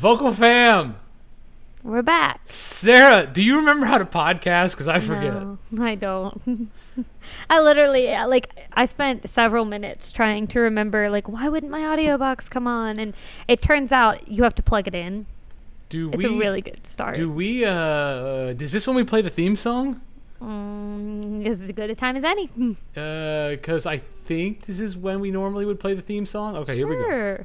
Vocal fam. We're back. Sarah, do you remember how to podcast? Because I forget. No, I don't. I literally uh, like I spent several minutes trying to remember like why wouldn't my audio box come on? And it turns out you have to plug it in. Do It's we? a really good start. Do we? Uh, is this when we play the theme song? Mm, this is as good a time as any. Because I think this is when we normally would play the theme song. Okay, here we go.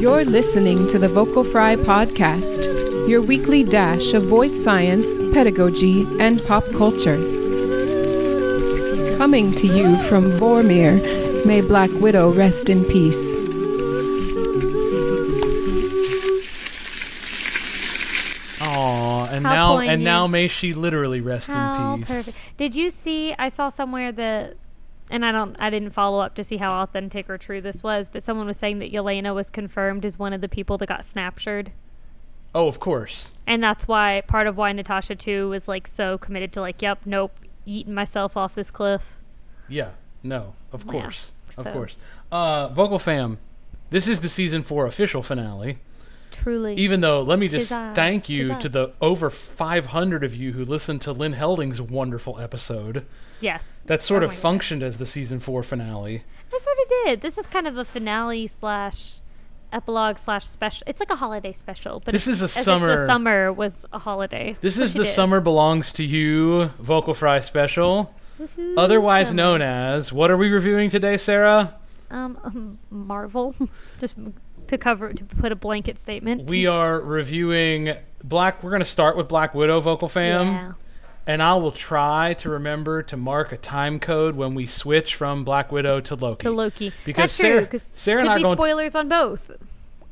You're listening to the Vocal Fry Podcast, your weekly dash of voice science, pedagogy, and pop culture. Coming to you from Vormir, may Black Widow rest in peace. Now and now may she literally rest How in peace. perfect. Did you see? I saw somewhere that, and I don't, I didn't follow up to see how authentic or true this was, but someone was saying that Yelena was confirmed as one of the people that got snapshored, Oh, of course. and that's why part of why Natasha too was like so committed to like, yep, nope, eating myself off this cliff. Yeah. No. Of Yeah, course. so- Of course. Uh, Vocal fam, this is the season four official finale. Truly. Even though, let me just I, thank you to the over 500 of you who listened to Lynn Helding's wonderful episode. yes. That sort Oh of my goodness. functioned as the season four finale. It sort of did. This is kind of a finale slash epilogue slash special. It's like a holiday special, but This is a summer- the summer was a holiday. This is the Summer Belongs to You Vocal Fry special, Woohoo, otherwise summer. known as. What are we reviewing today, Sarah? um, um, Marvel. Just to cover to put a blanket statement. We are reviewing Black. We're going to start with Black Widow Vocal Fam. Yeah. And I will try to remember to mark a time code when we switch from Black Widow to Loki. To Loki. Because That's true, Sarah- 'cause Sarah and could I are be going spoilers on both.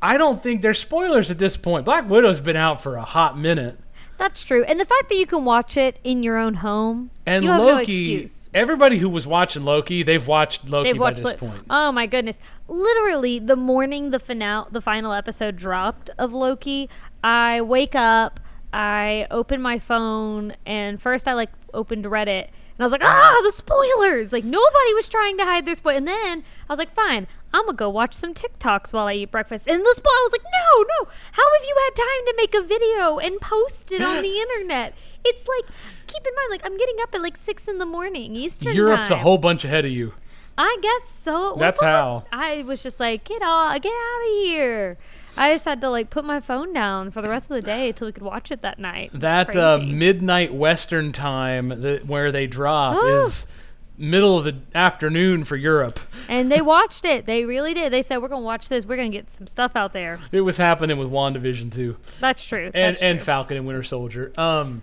I don't think there's spoilers at this point. Black Widow's been out for a hot minute. That's true. And the fact that you can watch it in your own home, And no Loki, excuse. everybody who was watching Loki, they've watched Loki They've by watched this it. point. Oh my goodness! Literally, the morning the final the final episode dropped of Loki, I wake up, I open my phone, and first I like opened Reddit, and I was like, ah, the spoilers! Like nobody was trying to hide their spoil. And then I was like, fine, I'm gonna go watch some TikToks while I eat breakfast. And this I was like, no, no, how have you had time to make a video and post it on the internet? It's like, keep in mind, like I'm getting up at like six in the morning Eastern Europe's time. a whole bunch ahead of you. I guess so. That's how. I was just like, get out, get out of here. I just had to like put my phone down for the rest of the day until we could watch it that night. That uh, midnight Western time that, where they drop Oh. is middle of the afternoon for Europe. and they watched it. They really did. They said, "We're gonna watch this. We're gonna get some stuff out there." It was happening with WandaVision too, That's true. and That's and true. Falcon and Winter Soldier. Um,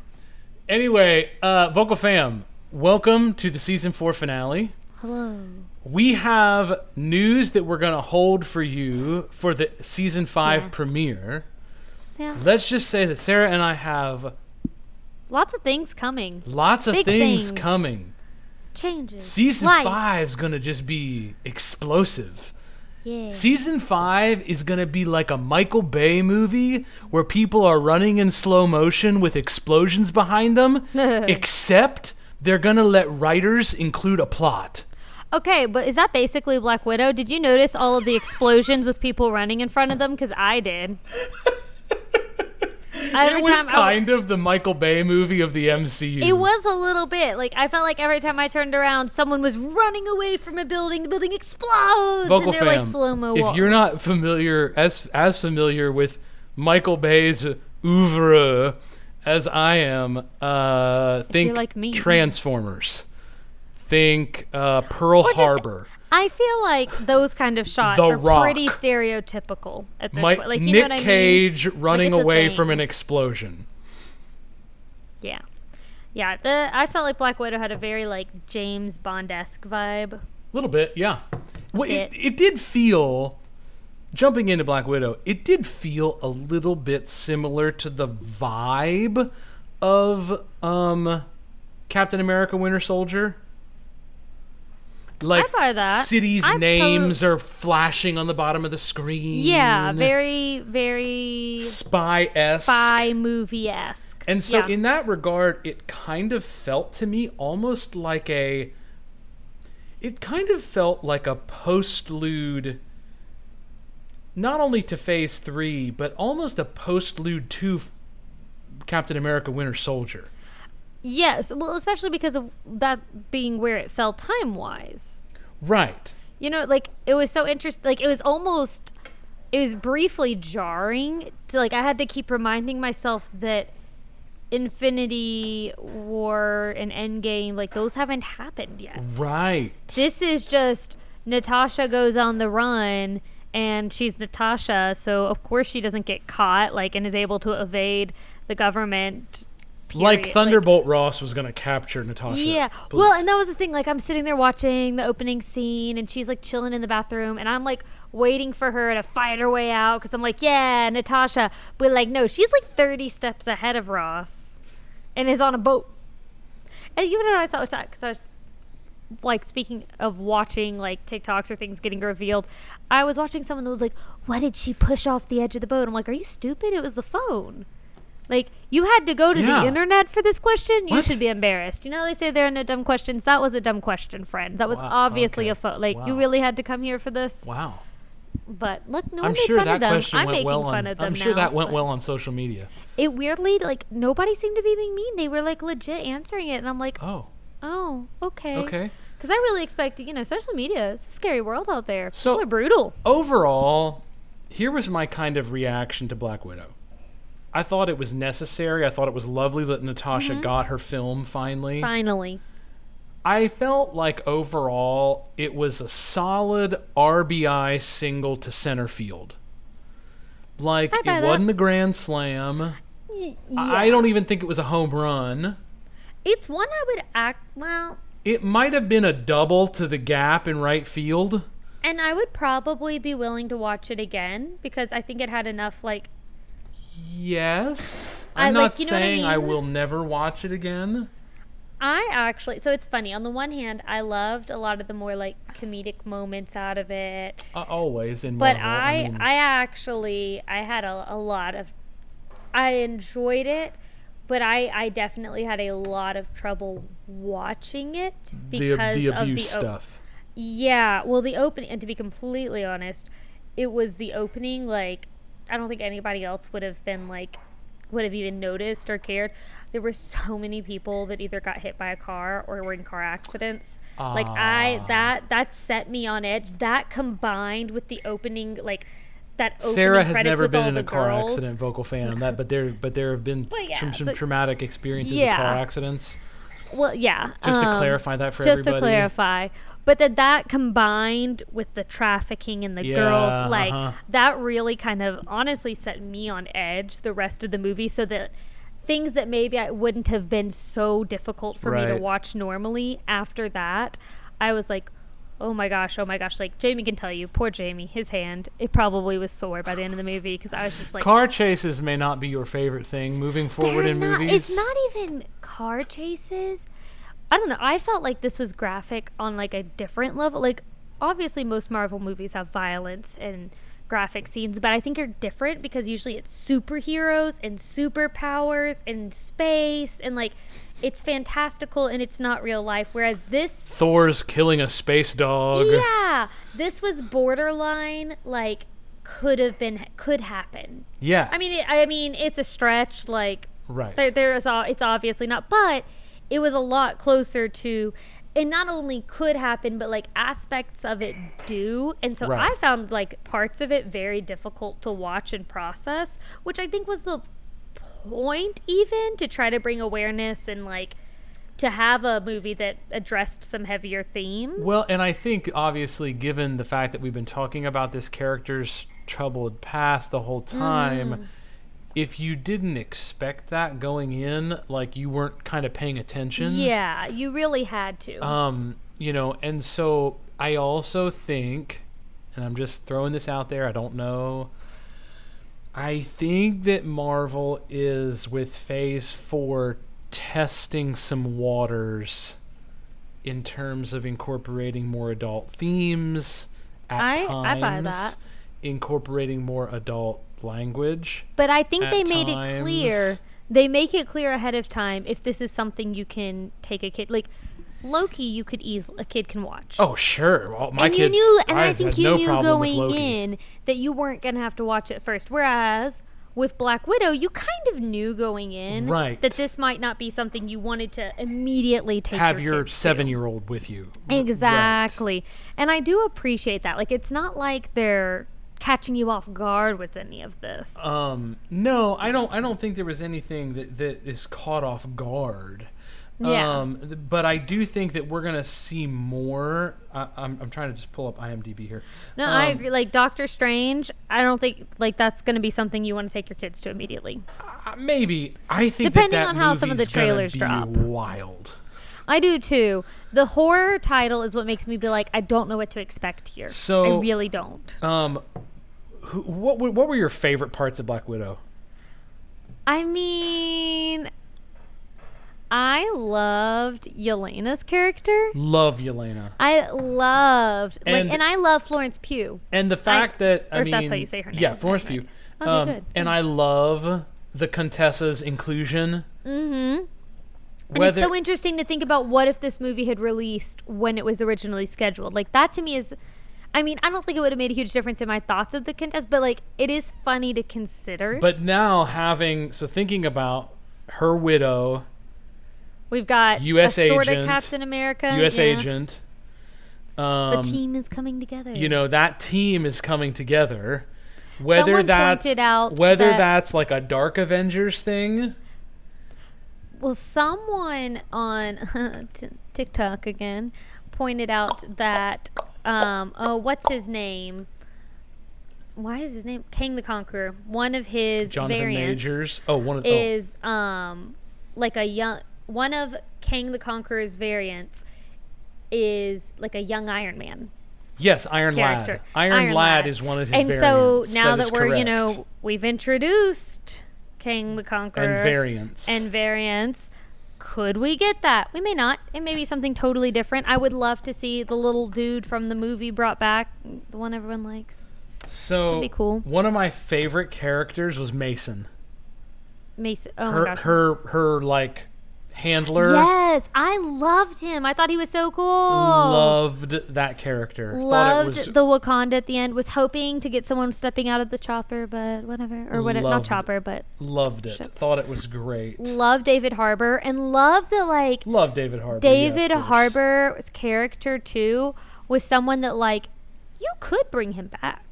anyway, uh, Vocal Fam, welcome to the season four finale. hello. We have news that we're gonna hold for you for the season five Yeah. premiere. Yeah, Let's just say that Sarah and I have lots of things coming. lots of things, things. coming. Changes. Season Life. five's gonna just be explosive. Yeah. Season five is gonna be like a Michael Bay movie where people are running in slow motion with explosions behind them, except they're gonna let writers include a plot. Okay, but is that basically Black Widow? Did you notice all of the explosions with people running in front of them? Because I did. Every it was kind of the Michael Bay movie of the MCU. It was a little bit like I felt like every time I turned around, someone was running away from a building. The building explodes, Vocal and they're like slow mo. If you're not familiar as as familiar with Michael Bay's oeuvre as I am, uh, think like me. Transformers. Think uh, Pearl Harbor. I feel like those kind of shots The are Rock. pretty stereotypical at this Mi- point. Like you Nick know what Cage I mean? running Like, away from an explosion. Yeah, yeah. The I felt like Black Widow had a very like James Bond esque vibe. A little bit, yeah. Well, it, it did feel, jumping into Black Widow, it did feel a little bit similar to the vibe of um, Captain America Winter Soldier. Like cities' I'm names are flashing on the bottom of the screen. Yeah, very, very spy esque. spy movie esque. And so, yeah. in that regard, it kind of felt to me almost like a. It kind of felt like a postlude, not only to Phase 3, but almost a postlude to Captain America Winter Soldier. Yes, well, especially because of that being where it fell time wise. Right. You know, like it was so interesting. Like it was almost, it was briefly jarring. To, like I had to keep reminding myself that Infinity War and Endgame, like those haven't happened yet. Right. This is just Natasha goes on the run and she's Natasha, so of course she doesn't get caught, like, and is able to evade the government. Like period. Thunderbolt Ross was going to capture Natasha. Yeah. but Well, and that was the thing. Like, I'm sitting there watching the opening scene, and she's like chilling in the bathroom, and I'm like waiting for her to fight her way out because I'm like, yeah, Natasha. But like, no, she's like 30 steps ahead of Ross, and is on a boat. And even though I saw it, because I was like speaking of watching like TikToks or things getting revealed, I was watching someone that was like, "Why did she push off the edge of the boat?" I'm like, "Are you stupid? It was the phone." Like you had to go to Yeah. the internet for this question. You What? should be embarrassed. You know they say there are no dumb questions. That was a dumb question, friend. That was Wow, obviously okay. a phone. Like you really had to come here for this. wow. But look, no one I'm made sure fun that of them. I'm making well fun on. of them I'm sure now, that went well on social media. It weirdly like nobody seemed to be being mean. They were like legit answering it, and I'm like, Oh, oh, okay, okay. Because I really expected, you know, social media is a scary world out there. So- People are brutal. overall, here was my kind of reaction to Black Widow. I thought it was necessary. I thought it was lovely that Natasha Mm-hmm. got her film finally. Finally. I felt like overall it was a solid RBI single to center field. Like it that. wasn't a grand slam. I I don't even think it was a home run. It's one I would act well, It might have been a double to the gap in right field. and I would probably be willing to watch it again because I think it had enough like Yes. I I'm like- not you know what I saying I will never watch it again. I actually so it's funny. On the one hand, I loved a lot of the more like comedic moments out of it. Uh, always in But Marvel. I, mean, I actually, I had a, a lot of, I enjoyed it, but I, I definitely had a lot of trouble watching it because the of abuse the o- stuff. yeah, well, the opening, and to be completely honest, it was the opening. Like, I don't think anybody else would have been like, would have even noticed or cared. There were so many people that either got hit by a car or were in car accidents. Like I Ah. that that set me on edge. That combined with the opening, like that. Opening Sarah has never been in a car girls. accident, vocal fam. On that, but there, but there have been Well, yeah, some, some but- traumatic experiences with car accidents. Well, yeah. Just to um, clarify that for just everybody. to clarify but that that combined with the trafficking and the Yeah, girls like uh-huh. that really kind of honestly set me on edge the rest of the movie so that things that maybe I wouldn't have been so difficult for me to watch normally after that I was like oh my gosh oh my gosh like Jamie can tell you poor Jamie his hand it probably was sore by the end of the movie because I was just like car chases may not be your favorite thing moving forward in not- movies. It's not even car chases. I don't know. I felt like this was graphic on like a different level. Like obviously most Marvel movies have violence and graphic scenes, but I think are different because usually it's superheroes and superpowers and space and like it's fantastical and it's not real life. Whereas this Thor's killing a space dog. yeah, this was borderline like could have been could happen. Yeah. I mean, it, I mean, it's a stretch. Like, Right. There, is all. It's obviously not, but it was a lot closer to. And not only could happen, but like aspects of it do. And so Right. I found like parts of it very difficult to watch and process, which I think was the point, even to try to bring awareness and like to have a movie that addressed some heavier themes. Well, and I think obviously, given the fact that we've been talking about this character's troubled past the whole time, Mm-hmm. If you didn't expect that going in, like you weren't kind of paying attention. yeah, you really had to. Um, you know, and so I also think, and I'm just throwing this out there, I don't know. I think that Marvel is with Phase 4 testing some waters in terms of incorporating more adult themes at I- times, I buy that. incorporating more adult language. But I think they made it clear. They make it clear ahead of time if this is something you can take a kid like Loki. You could easily a kid can watch. Oh, sure. Well, my and kids, you knew, and I, I've think you no knew going in that you weren't gonna have to watch it first. Whereas with Black Widow, you kind of knew going in Right. that this might not be something you wanted to immediately take Have your, your seven-year-old with you. Right. Exactly. And I do appreciate that. Like it's not like they're catching you off guard with any of this. Um, no, I don't. I don't think there was anything that that is caught off guard. Yeah. Um, but I do think that we're gonna see more. I, I'm, I'm trying to just pull up IMDb here. no, I Um, agree. Like Doctor Strange, I don't think like that's going to be something you want to take your kids to immediately. uh, maybe I think Depending that that on how some of the trailers be drop. Wild. I do too. The horror title is what makes me be like, I don't know what to expect here. So- I really don't. Um, who, what were- what were your favorite parts of Black Widow? I mean, I loved Yelena's character. Love Yelena. I loved, like, And- and I love Florence Pugh. And the fact that I or if that's how you say her name, yeah, Florence I Pugh. heard. Okay, good. And I love the Contessa's inclusion. Mm-hmm. And Whether it's so interesting to think about what if this movie had released when it was originally scheduled. Like that to me is I mean, I don't think it would have made a huge difference in my thoughts of the contest, but like it is funny to consider. but now having so thinking about her widow, We've got US a sort of agent, Captain America, U.S. yeah. agent. Um, The team is coming together. you know that team is coming together. Whether Someone that's whether that- that's like a Dark Avengers thing. Well, someone on TikTok again pointed out that um oh what's his name? Why is his name Kang the Conqueror? One of his Jonathan variants Majors. Oh, one of oh. is um like a young one of Kang the Conqueror's variants is like a young Iron Man Yes, Iron character. Lad. Iron, Lad, is one of his and variants. so now that, that, we're you know we've introduced Kang the Conqueror and variants. and variants. Could we get that? We may not. It may be something totally different. I would love to see the little dude from the movie brought back, the one everyone likes. so that'd be cool. one of my favorite characters was Mason. Mason. Oh her my gosh. her her like handler. Yes, I loved him. I thought he was so cool. Loved that character. Loved it was the Wakanda at the end. Was hoping to get someone stepping out of the chopper, but whatever. Or whatever. Not chopper, but loved it. Ship. Thought it was great. love David Harbour and love the like Love David Harbour. David course. Harbour's character too was someone that like you could bring him back.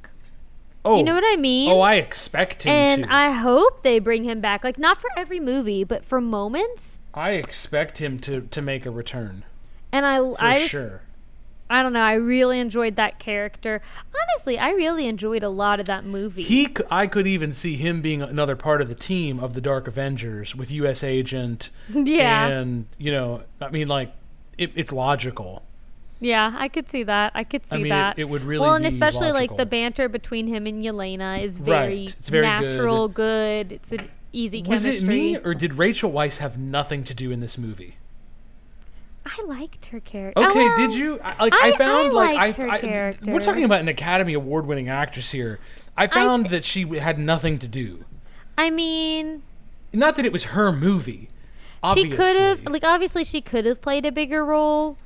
Oh, You know what I mean? Oh, I expect him and to. I hope they bring him back. Like not for every movie, but for moments. I expect him to to make a return And I for I just sure. I don't know, I really enjoyed that character. Honestly, I really enjoyed a lot of that movie. He, I could even see him being another part of the team of the Dark Avengers with U.S. Agent. Yeah. and you know, I mean, like, it, it's logical. Yeah, I could see that. I could see I mean, that. it, it would really. well, and especially like the banter between him and Yelena is Right, very, it's very natural, good. It's an easy Was chemistry. it me or did Rachel Weisz have nothing to do in this movie? I liked her character. Okay, Oh, did you? I, like I, I- found I like I, her I- character. we're talking about an Academy Award winning actress here. I found that she had nothing to do. I mean, Not that it was her movie. Obviously. she could have like obviously she could have played a bigger role.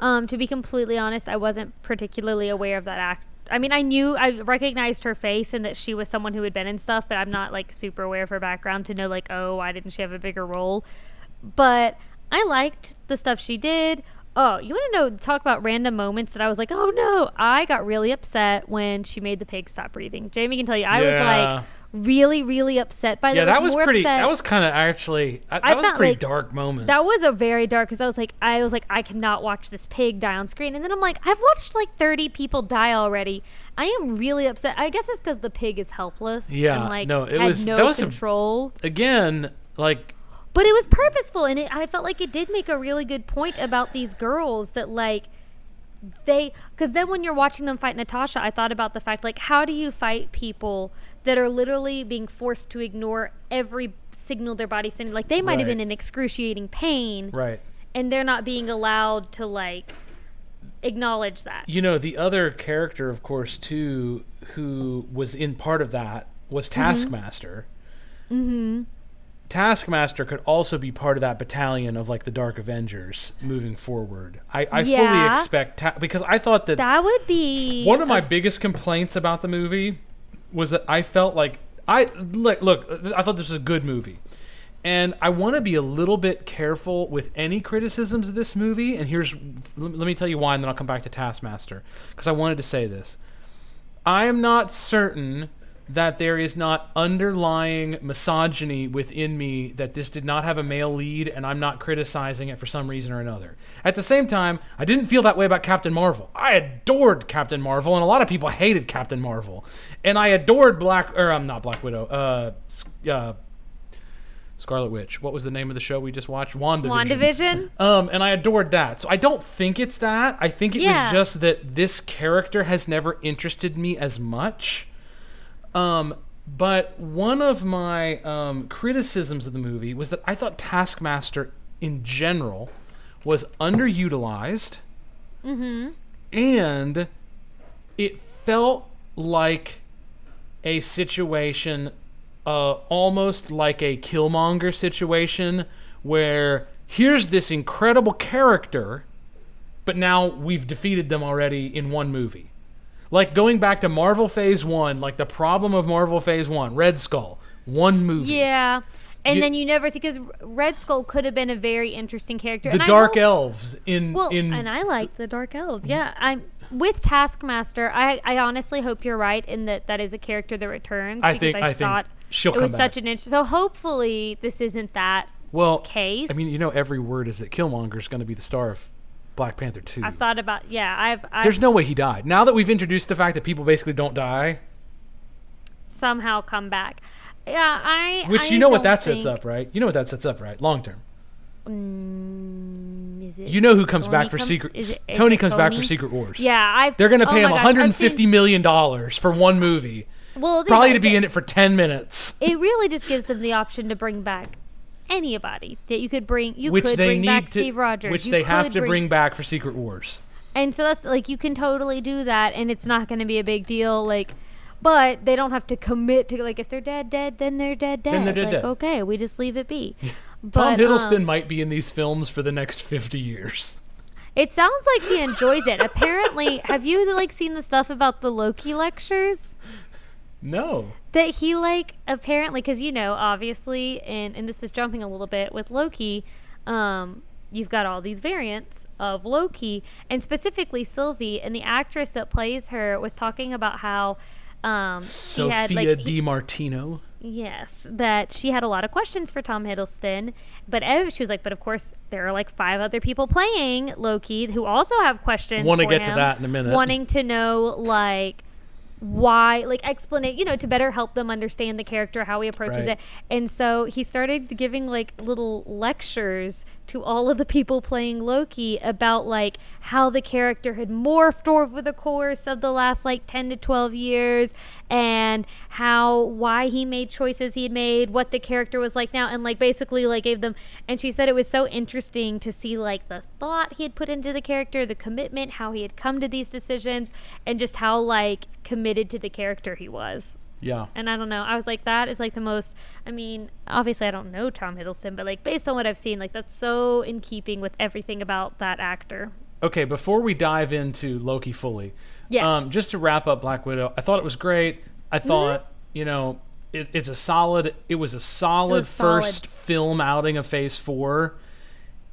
Um, to be completely honest, I wasn't particularly aware of that act. I mean, I knew I recognized her face and that she was someone who had been in stuff, but I'm not like super aware of her background to know like, oh, why didn't she have a bigger role? But I liked the stuff she did. Oh, you want to know? Talk about random moments that I was like, oh no! I got really upset when she made the pig stop breathing. Jamie can tell you, I was like really, really upset by Yeah, that. that was pretty. upset- That was kind of actually. That, I was a pretty like dark moment. that was a very dark because I was like, I was like, I cannot watch this pig die on screen, and then I'm like, I've watched like 30 people die already. I am really upset. I guess it's because the pig is helpless. Yeah, and, like no, it was- no that was a- control. Again, like but it was purposeful, and it, I felt like it did make a really good point about these girls that like they because then when you're watching them fight Natasha, I thought about the fact like how do you fight people that are literally being forced to ignore every signal their body's sending? Like they might have been in excruciating pain. right. and they're not being allowed to like acknowledge that. You know, the other character, of course, too, who was in part of that was Mm-hmm. Taskmaster. Mm-hmm. Taskmaster could also be part of that battalion of like the Dark Avengers moving forward. I, I fully expect ta- because I thought that, That would be one of my biggest complaints about the movie was that I felt like I look look I thought this was a good movie. And I want to be a little bit careful with any criticisms of this movie. And here's, let let me tell you why, and then I'll come back to Taskmaster. Because I wanted to say this. I am not certain that there is not underlying misogyny within me that this did not have a male lead, and I'm not criticizing it for some reason or another. At the same time, I didn't feel that way about Captain Marvel. I adored Captain Marvel, and a lot of people hated Captain Marvel. And I adored Black, or I'm not Black Widow, uh, uh, Scarlet Witch. What was the name of the show we just watched? WandaVision. WandaVision. Um, and I adored that. So I don't think it's that. I think it Yeah. was just that this character has never interested me as much. Um, but one of my um, criticisms of the movie was that I thought Taskmaster in general was underutilized. And it felt like a situation uh, almost like a Killmonger situation where here's this incredible character, but now we've defeated them already in one movie. Like going back to Marvel Phase 1, like the problem of Marvel Phase 1, Red Skull, one movie. Yeah. And You- then you never see because Red Skull could have been a very interesting character. The Dark Elves in Well, in and I like the Dark Elves. Mm. Yeah, I'm with Taskmaster. I, I honestly hope you're right in that that is a character that returns. I think- I, I think thought she'll it come was back. such an interest. So hopefully this isn't that. well case. I mean, you know every word is that Killmonger is going to be the star of Black Panther 2. I've thought about. Yeah, I've, I've There's no way he died. Now that we've introduced the fact that people basically don't die, somehow come back. Yeah, I. which I you know what that sets up, right? You know what that sets up, right? Long term. Mm, is it? You know who comes Tony back for come- Secret is it- is Tony comes back for Secret Wars. Yeah, I've. They're going to oh pay him my gosh, I've 150 seen- million dollars for one movie. Well, they- Probably to be they- in it for 10 minutes. It really just gives them the option to bring back anybody that you could bring. You which could bring back to Steve Rogers. which You they have to bring back for Secret Wars. And so that's like you can totally do that, and it's not going to be a big deal. Like, but they don't have to commit to like if they're dead, dead, then they're dead, dead. Then they're dead, like, dead. Okay, we just leave it be. Tom But, Hiddleston um, might be in these films for the next 50 years. it sounds like he enjoys it. Apparently, have you like seen the stuff about the Loki lectures? No. that he like apparently because you know obviously and and this is jumping a little bit with loki um you've got all these variants of loki and specifically sylvie and the actress that plays her was talking about how um she Sophia had like he- Di Martino. Yes, that she had a lot of questions for Tom Hiddleston, but ev- she was like, but of course there are like five other people playing Loki who also have questions. Wanna for get to that in a minute. Wanting to know like why, like explanate, you know, to better help them understand the character, how he approaches Right. it, and so he started giving like little lectures to all of the people playing Loki about like how the character had morphed over the course of the last like 10 to 12 years and how why he made choices he had made what the character was like now and like basically like gave them and she said it was so interesting to see like the thought he had put into the character the commitment how he had come to these decisions and just how like committed to the character he was Yeah. and I don't know. I was like, that is like the most. I mean, obviously, I don't know Tom Hiddleston, but like based on what I've seen, like that's so in keeping with everything about that actor. Okay, before we dive into Loki fully, Yes. um, just to wrap up Black Widow, I thought it was great. I Mm-hmm. thought, you know, it, it's a solid. It was a solid was solid. first film outing of Phase Four.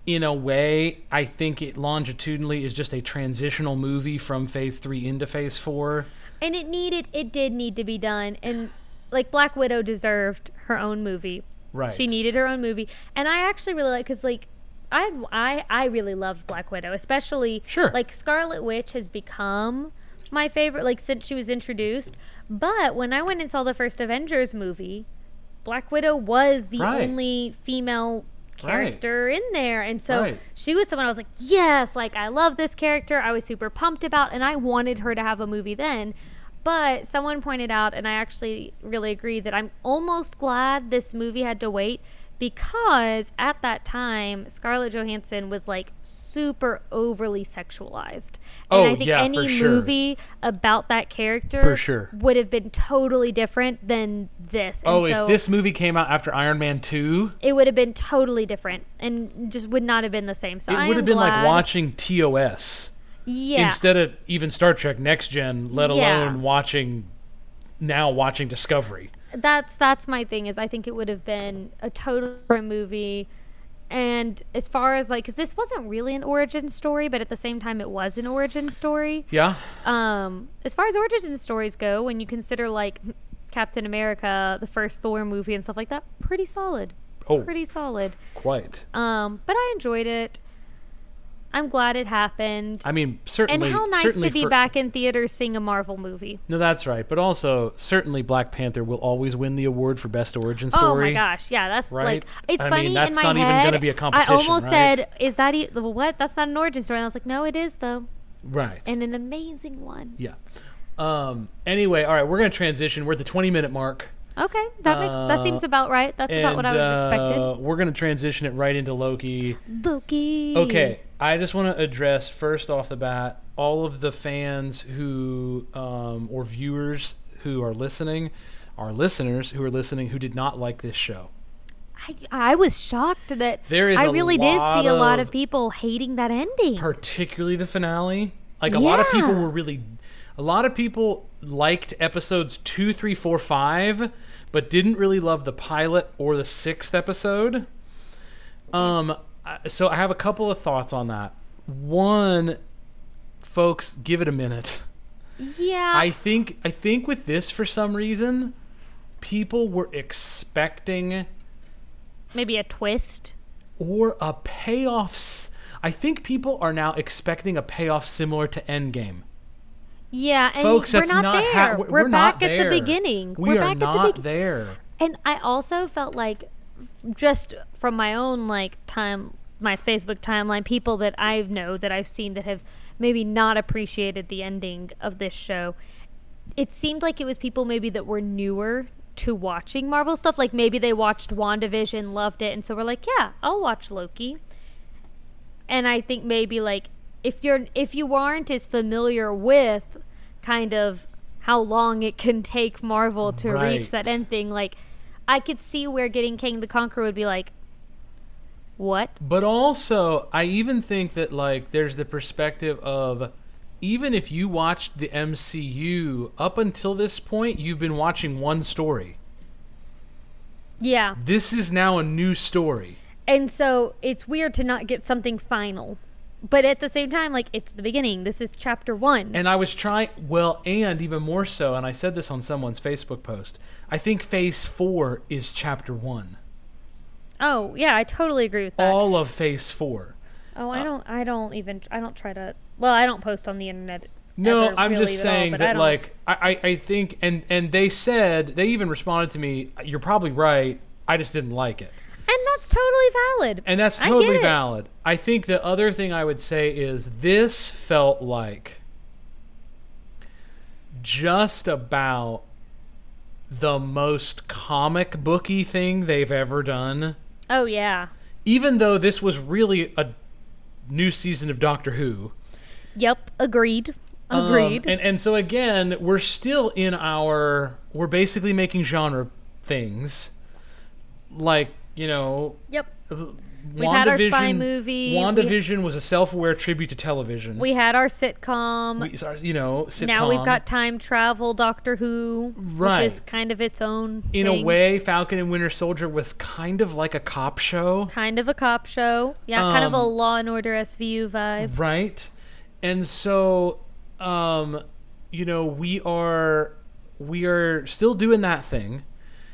In a way, I think it longitudinally is just a transitional movie from Phase Three into Phase Four. And it needed, it did need to be done, and like Black Widow deserved her own movie. Right. She needed her own movie, and I actually really like because like. I, I I really loved Black Widow, especially Sure. like Scarlet Witch has become my favorite like since she was introduced. But when I went and saw the first Avengers movie, Black Widow was the Right. only female Right. character in there. And so Right. she was someone I was like, yes, like I love this character. I was super pumped about, and I wanted her to have a movie then. But someone pointed out, and I actually really agree that I'm almost glad this movie had to wait because at that time Scarlett Johansson was like super overly sexualized. And Oh, I think yeah, any sure. movie about that character For sure. would have been totally different than this. And Oh, so if this movie came out after Iron Man 2, it would have been totally different and just would not have been the same. So it I would have been like watching TOS yeah. instead of even Star Trek Next Gen, let Yeah. alone watching now watching Discovery. That's that's my thing is I think it would have been a total different movie. And as far as like, because this wasn't really an origin story, but at the same time, it was an origin story. Yeah. Um, as far as origin stories go, when you consider like Captain America, the first Thor movie, and stuff like that, pretty solid. Oh, Pretty solid. quite. Um, but I enjoyed it. I'm glad it happened. I mean, certainly. and how nice to be for- back in theaters seeing a Marvel movie. No, that's right. But also, certainly Black Panther will always win the award for best origin story. Oh my gosh, yeah, that's Right? like it's I mean, funny that's in my not even head. gonna be a competition, I almost right? said, "Is that e- what? That's not an origin story." And I was like, "No, it is though, Right. and an amazing one." yeah. Um. Anyway, all right, we're gonna transition. We're at the 20 minute mark. Okay, that makes that Uh, seems about right. That's about what I would have and, uh, expected. We're gonna transition it right into Loki. Loki. Okay, I just want to address first off the bat all of the fans who um, or viewers who are listening, our listeners who are listening who did not like this show. I, I was shocked that There is I really did see a lot of- of people hating that ending. particularly the finale. Like a lot of people were really, a lot of people liked episodes two, three, four, five, but didn't really love the pilot or the sixth episode. Um, so I have a couple of thoughts on that. One, folks, give it a minute. yeah, I think I think with this for some reason, people were expecting maybe a twist. or a payoff. I think people are now expecting a payoff similar to Endgame. Yeah, and Folks, we're that's not, not there. ha- we're, we're, we're back not at there. the beginning. We we're are back not at the beginning. there. And I also felt like just from my own like time my Facebook timeline, people that I know that I've seen that have maybe not appreciated the ending of this show. It seemed like it was people maybe that were newer to watching Marvel stuff. Like maybe they watched WandaVision, loved it, and so we're like, yeah, I'll watch Loki. And I think maybe like if you're if you aren't as familiar with kind of how long it can take Marvel to reach that end thing, like I could see where getting Kang the Conqueror would be like, what? But also, I even think that like there's the perspective of even if you watched the MCU up until this point, you've been watching one story. Yeah. This is now a new story. And so it's weird to not get something final. But at the same time, like it's the beginning. This is chapter one. And I was trying, well, and even more so, and I said this on someone's Facebook post. I think Phase Four is Chapter One. oh yeah, I totally agree with that. All of Phase Four. oh, I uh, don't. I don't even. I don't try to. Well, I don't post on the internet. No, I'm really just at all, saying I that, like, I, I, I think, and and they said they even responded to me. You're probably right. I just didn't like it, and that's totally valid. and that's totally it. valid. I think the other thing I would say is this felt like just about the most comic booky thing they've ever done. Oh yeah. Even though this was really a new season of Doctor Who. Yep. Agreed. Um, Agreed. and and so again, we're still in our we're basically making genre things. Like, you know, yep. We've had our spy movie, we- WandaVision was a self-aware tribute to television. We had our sitcom. We- you know, sitcom. now we've got time travel, Doctor Who, Right. which is kind of its own. in thing. a way Falcon and Winter Soldier was kind of like a cop show, kind of a cop show. Yeah, kind of a Um, Law and Order SVU vibe. right? And so um you know, we are we are still doing that thing.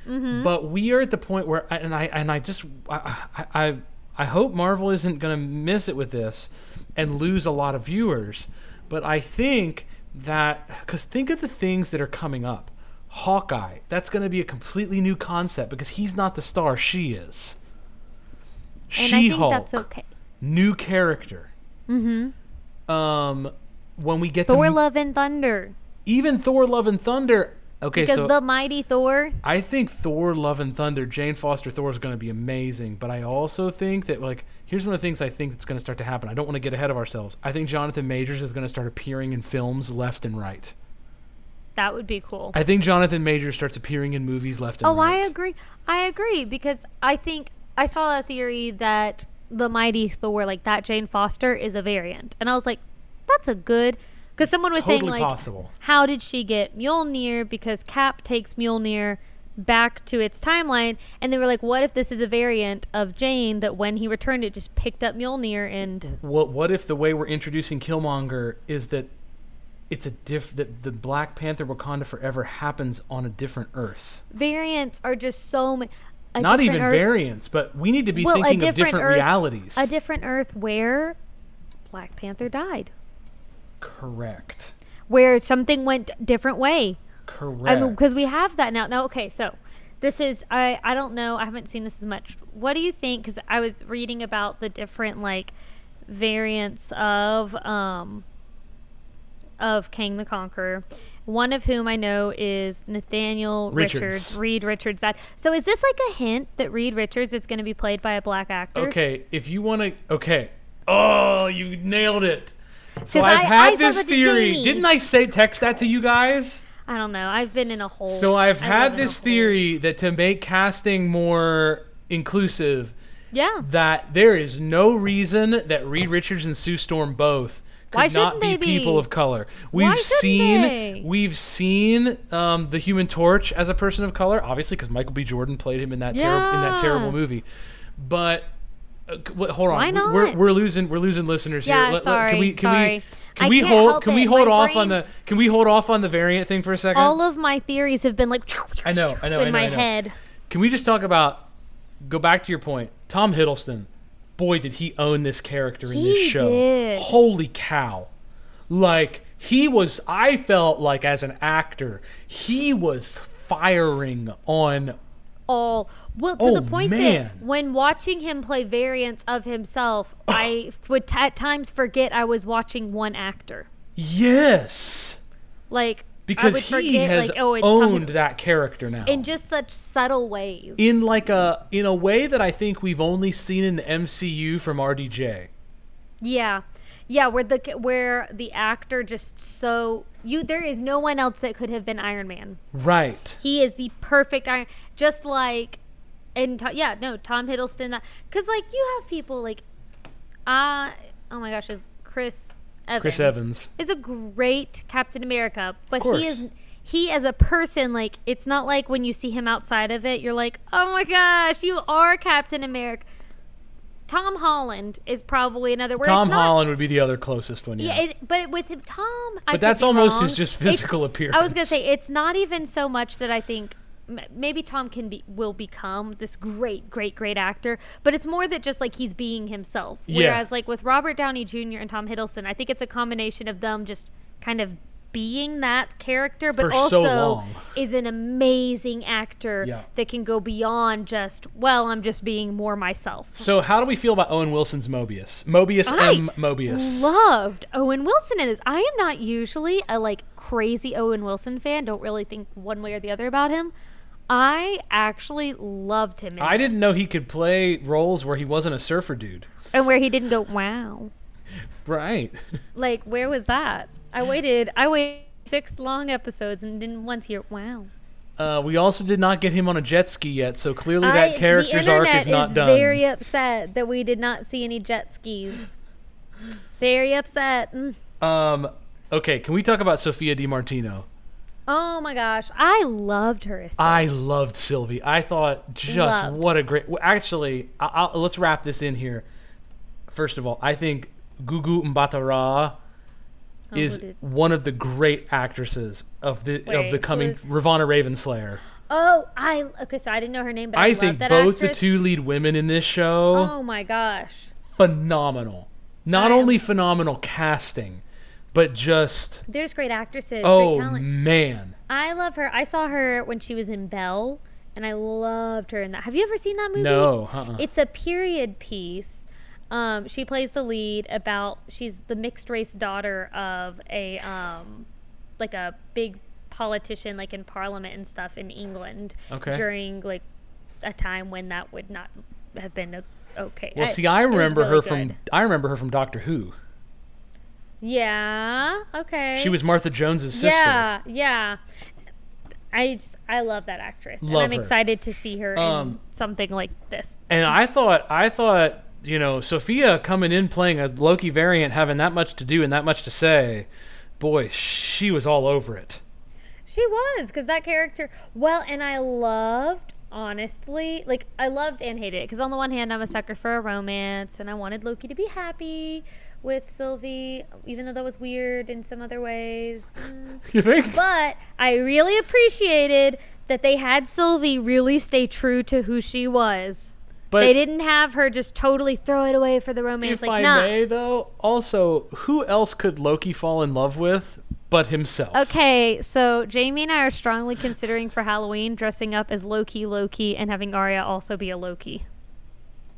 Mm-hmm. But we are at the point where, and I and I just I I I, hope Marvel isn't going to miss it with this and lose a lot of viewers. But I think that because think of the things that are coming up. Hawkeye, that's going to be a completely new concept because he's not the star, she is. And I She think Hulk, that's okay. new character. Mm-hmm. Um, when we get Thor: to Love and Thunder. even Thor: Love and Thunder, Okay, because so the mighty Thor. I think Thor: Love and Thunder, Jane Foster Thor is going to be amazing, but I also think that like here's one of the things I think that's going to start to happen. I don't want to get ahead of ourselves. I think Jonathan Majors is going to start appearing in films left and right. That would be cool. I think Jonathan Majors starts appearing in movies left and right. Oh, right. I agree. I agree because I think I saw a theory that the mighty Thor, like that Jane Foster, is a variant, and I was like, that's a good. Because someone was saying like, possible. how did she get Mjolnir? Because Cap takes Mjolnir back to its timeline, and they were like, what if this is a variant of Jane that when he returned it just picked up Mjolnir and What what if the way we're introducing Killmonger is that it's a diff that the Black Panther Wakanda Forever happens on a different Earth. variants are just so many. Not even variants, but we need to be Well, a thinking of different different Earth- realities. A different Earth where Black Panther died, Correct. where something went different way. Correct. I mean, because we have that now. Now, okay, so this is I I don't know. I haven't seen this as much. What do you think? Because I was reading about the different like variants of um of Kang the Conqueror. One of whom I know is Nathaniel Richards. Richards, Reed Richards. That so is this like a hint that Reed Richards is going to be played by a black actor? Okay, if you want to, okay. Oh, you nailed it. So I've I- had I this theory. Didn't I say text that to you guys? I don't know. I've been in a hole. So I've I had live in a this theory that to make casting more inclusive, Yeah. that there is no reason that Reed Richards and Sue Storm both could Why not be, be? people of color. We've seen they? we've seen um, the Human Torch as a person of color, obviously because Michael B. Jordan played him in that terrible in that terrible movie. But Uh, wait, hold on, Why We- We're, we're losing we're losing listeners Yeah, here. Let- let- sorry, can we can sorry. we can I we hold can we it. hold My off on the can we hold off on the variant thing for a second? All of my theories have been like I know, I know, in I know, my I know. head. Can we just talk about go back to your point? Tom Hiddleston, boy, did he own this character in He this show. did. Holy cow. Like he was I felt like as an actor, he was firing on all well to Oh, the point man. that when watching him play variants of himself i would t- at times forget i was watching one actor yes. like Because he forget, has like, oh, Tom owned that character now. in just such subtle ways in like a in a way that I think we've only seen in the MCU from RDJ. yeah yeah where the where the actor just so you there is no one else that could have been iron man Right. he is the perfect iron just like and To- yeah no tom hiddleston because like you have people like uh oh my gosh is chris evans Chris Evans. is a great captain america but he is he as a person like it's not like when you see him outside of it you're like oh my gosh you are captain america tom holland is probably another where Tom not, Holland would be the other closest one. Yeah. yeah, it, but with him, Tom, I could that's almost wrong. his just It's- physical I was gonna say it's not even so much that I think maybe Tom can be will become this great, great, great actor, but it's more that just like he's being himself. Yeah. Whereas like with Robert Downey Jr. and Tom Hiddleston, I think it's a combination of them just kind of being that character, but For also long. is an amazing actor Yeah. that can go beyond just well, I'm just being more myself. So how do we feel about Owen Wilson's Mobius? Mobius I M. Mobius. loved Owen Wilson in this. I am not usually a like crazy Owen Wilson fan. Don't really think one way or the other about him. I actually loved him. In I didn't know he could play roles where he wasn't a surfer dude. and where he didn't go wow. Right. Like where was that? I waited. I waited six long episodes and didn't once hear wow. Uh, we also did not get him on a jet ski yet, so clearly I- that character's the arc is not is done. very upset that we did not see any jet skis. Very upset. Mm. Um, okay, can we talk about Sophia Di Martino? Oh my gosh, I loved her. I loved Sylvie. I thought just Loved. what a great. Actually, I, I'll, let's wrap this in here. First of all, I think Gugu Mbatha-Raw Oh, is one of the great actresses of the of the coming Ravonna Renslayer. Oh, I okay. So I didn't know her name, but I, I think both actress. the two lead women in this show Oh my gosh, phenomenal. Not I am- only phenomenal casting, but just they're just great actresses. oh great talent. man. I love her. I saw her when she was in Belle, and I loved her in that. Have you ever seen that movie? No, uh-uh. It's a period piece. Um, she plays the lead about she's the mixed race daughter of a um, like a big politician, like in Parliament and stuff in England Okay. during like a time when that would not have been okay. Well, see, I remember really her from. I remember her from Doctor Who. Yeah. Okay. She was Martha Jones's sister. Yeah. Yeah. I just, I love that actress, and Love I'm her. excited to see her in Um, something like this. And I thought I thought, you know, Sophia coming in playing a Loki variant having that much to do and that much to say, boy, she was all over it. She was because that character. Well, and I loved honestly, like I loved and hated it because on the one hand, I'm a sucker for a romance, and I wanted Loki to be happy with Sylvie, even though that was weird in some other ways. Mm. You think? But I really appreciated that they had Sylvie really stay true to who she was. But they didn't have her just totally throw it away for the romance. if like, I nah. may though, also, who else could Loki fall in love with but himself? Okay, so Jamie and I are strongly considering for Halloween dressing up as Loki, Loki, and having Arya also be a Loki.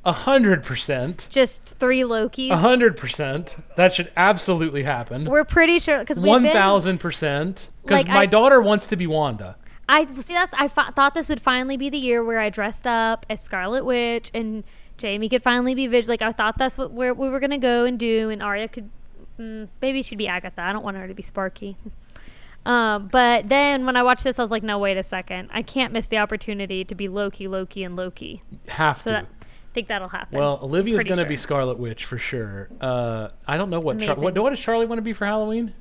A hundred percent. Just three Lokis. A hundred percent. That should absolutely happen. We're pretty sure because One thousand percent. Because my I- daughter wants to be Wanda. I see. That's. I thought this would finally be the year where I dressed up as Scarlet Witch and Jamie could finally be Vision. Like I thought that's what where we were gonna go and do, and Arya could. Mm, maybe she'd be Agatha. I don't want her to be Sparky. Um, but then when I watched this, I was like, no, wait a second. I can't miss the opportunity to be Loki, Loki, and Loki. Have So to. that, I think that'll happen. Well, Olivia's going to sure. be Scarlet Witch for sure. Uh, I don't know what, Char- what what does Charlie want to be for Halloween.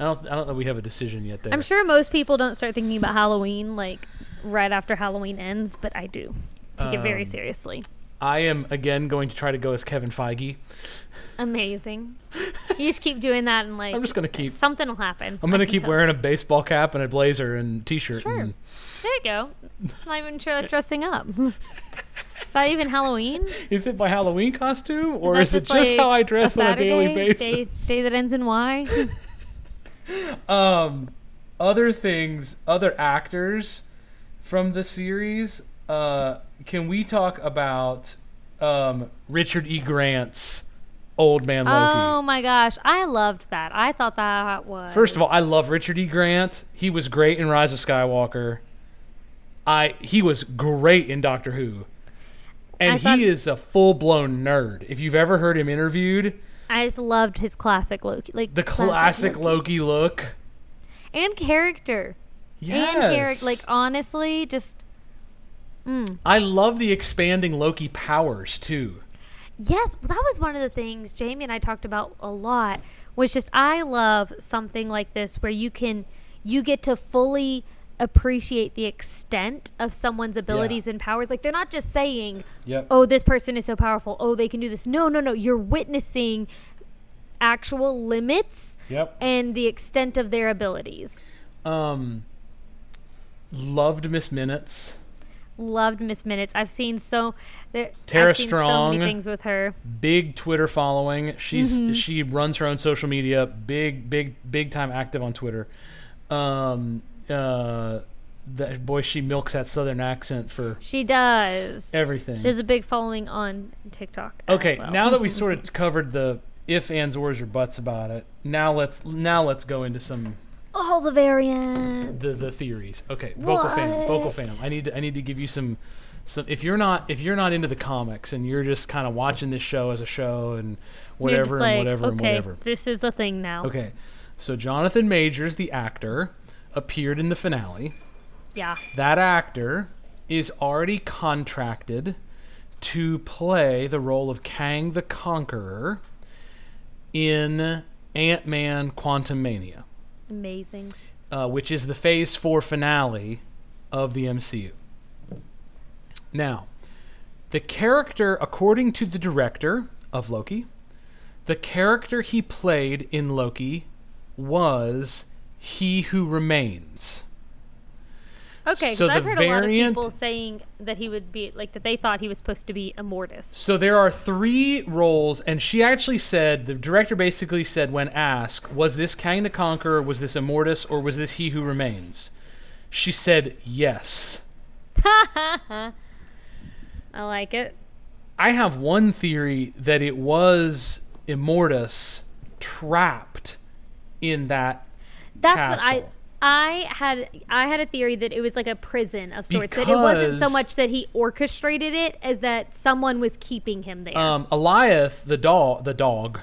I don't I don't know. We have a decision yet there. I'm sure most people don't start thinking about Halloween like right after Halloween ends, but I do. Take it very Um, seriously. I am again going to try to go as Kevin Feige. Amazing. you just keep doing that and like I'm just to keep. something will happen. I'm going to keep wearing a baseball cap and a blazer and t-shirt. Sure. And There you go. I'm not even sure that's dressing up. is that even Halloween? is it my Halloween costume or that is, it just like, how I dress on a daily basis? Day, day that ends in Y. um other things other actors from the series uh can we talk about um richard e. Grant's old man loki? Oh my gosh, I loved that. I thought that was first of all i love richard e. Grant. He was great in rise of skywalker. I he was great in doctor who. And thought- he is a full-blown nerd. If you've ever heard him interviewed I just loved his classic Loki, like the classic loki look and character. yes. and character. Like honestly, just mm. i love the expanding loki powers too yes, that was one of the things Jamie and I talked about a lot. Was just I love something like this where you can you get to fully appreciate the extent of someone's abilities and powers. Like they're not just saying, yep "Oh, this person is so powerful. Oh, they can do this." No, no, no. You're witnessing actual limits yep and the extent of their abilities. Um, loved Miss Minutes. Loved Miss Minutes. I've seen so there, Tara seen so Strong. many things with her. Big Twitter following. She's Mm-hmm. she runs her own social media. Big big big time active on Twitter. Um, uh, that boy, she milks that southern accent for She does. everything. She has a big following on TikTok. as okay, well. now that we sort of covered the if, ands, ors, or buts about it, now let's now let's go into some all the variants. the the theories. Okay, vocal fam, vocal fam. I need to, I need to give you some some. If you're not if you're not into the comics and you're just kind of watching this show as a show and whatever like, and whatever okay, and whatever. This is the thing now. Okay, so Jonathan Majors, the actor, appeared in the finale. Yeah. That actor is already contracted to play the role of Kang the Conqueror in Ant Man Quantumania Amazing. uh, which is the Phase 4 finale of the MCU. Now, the character, according to the director of Loki, the character he played in Loki was He Who Remains. Okay, because So I've the heard a lot of variant- people saying that he would be like that. They thought he was supposed to be Immortus. So there are three roles, and she actually said, the director basically said, when asked, was this Kang the Conqueror, was this Immortus, or was this He Who Remains? She said, yes. I like it. I have one theory that it was Immortus trapped in that That's what I. I had I had a theory that it was like a prison of sorts. that it wasn't so much that he orchestrated it as that someone was keeping him there. Um, Alioth, the dog, the dog,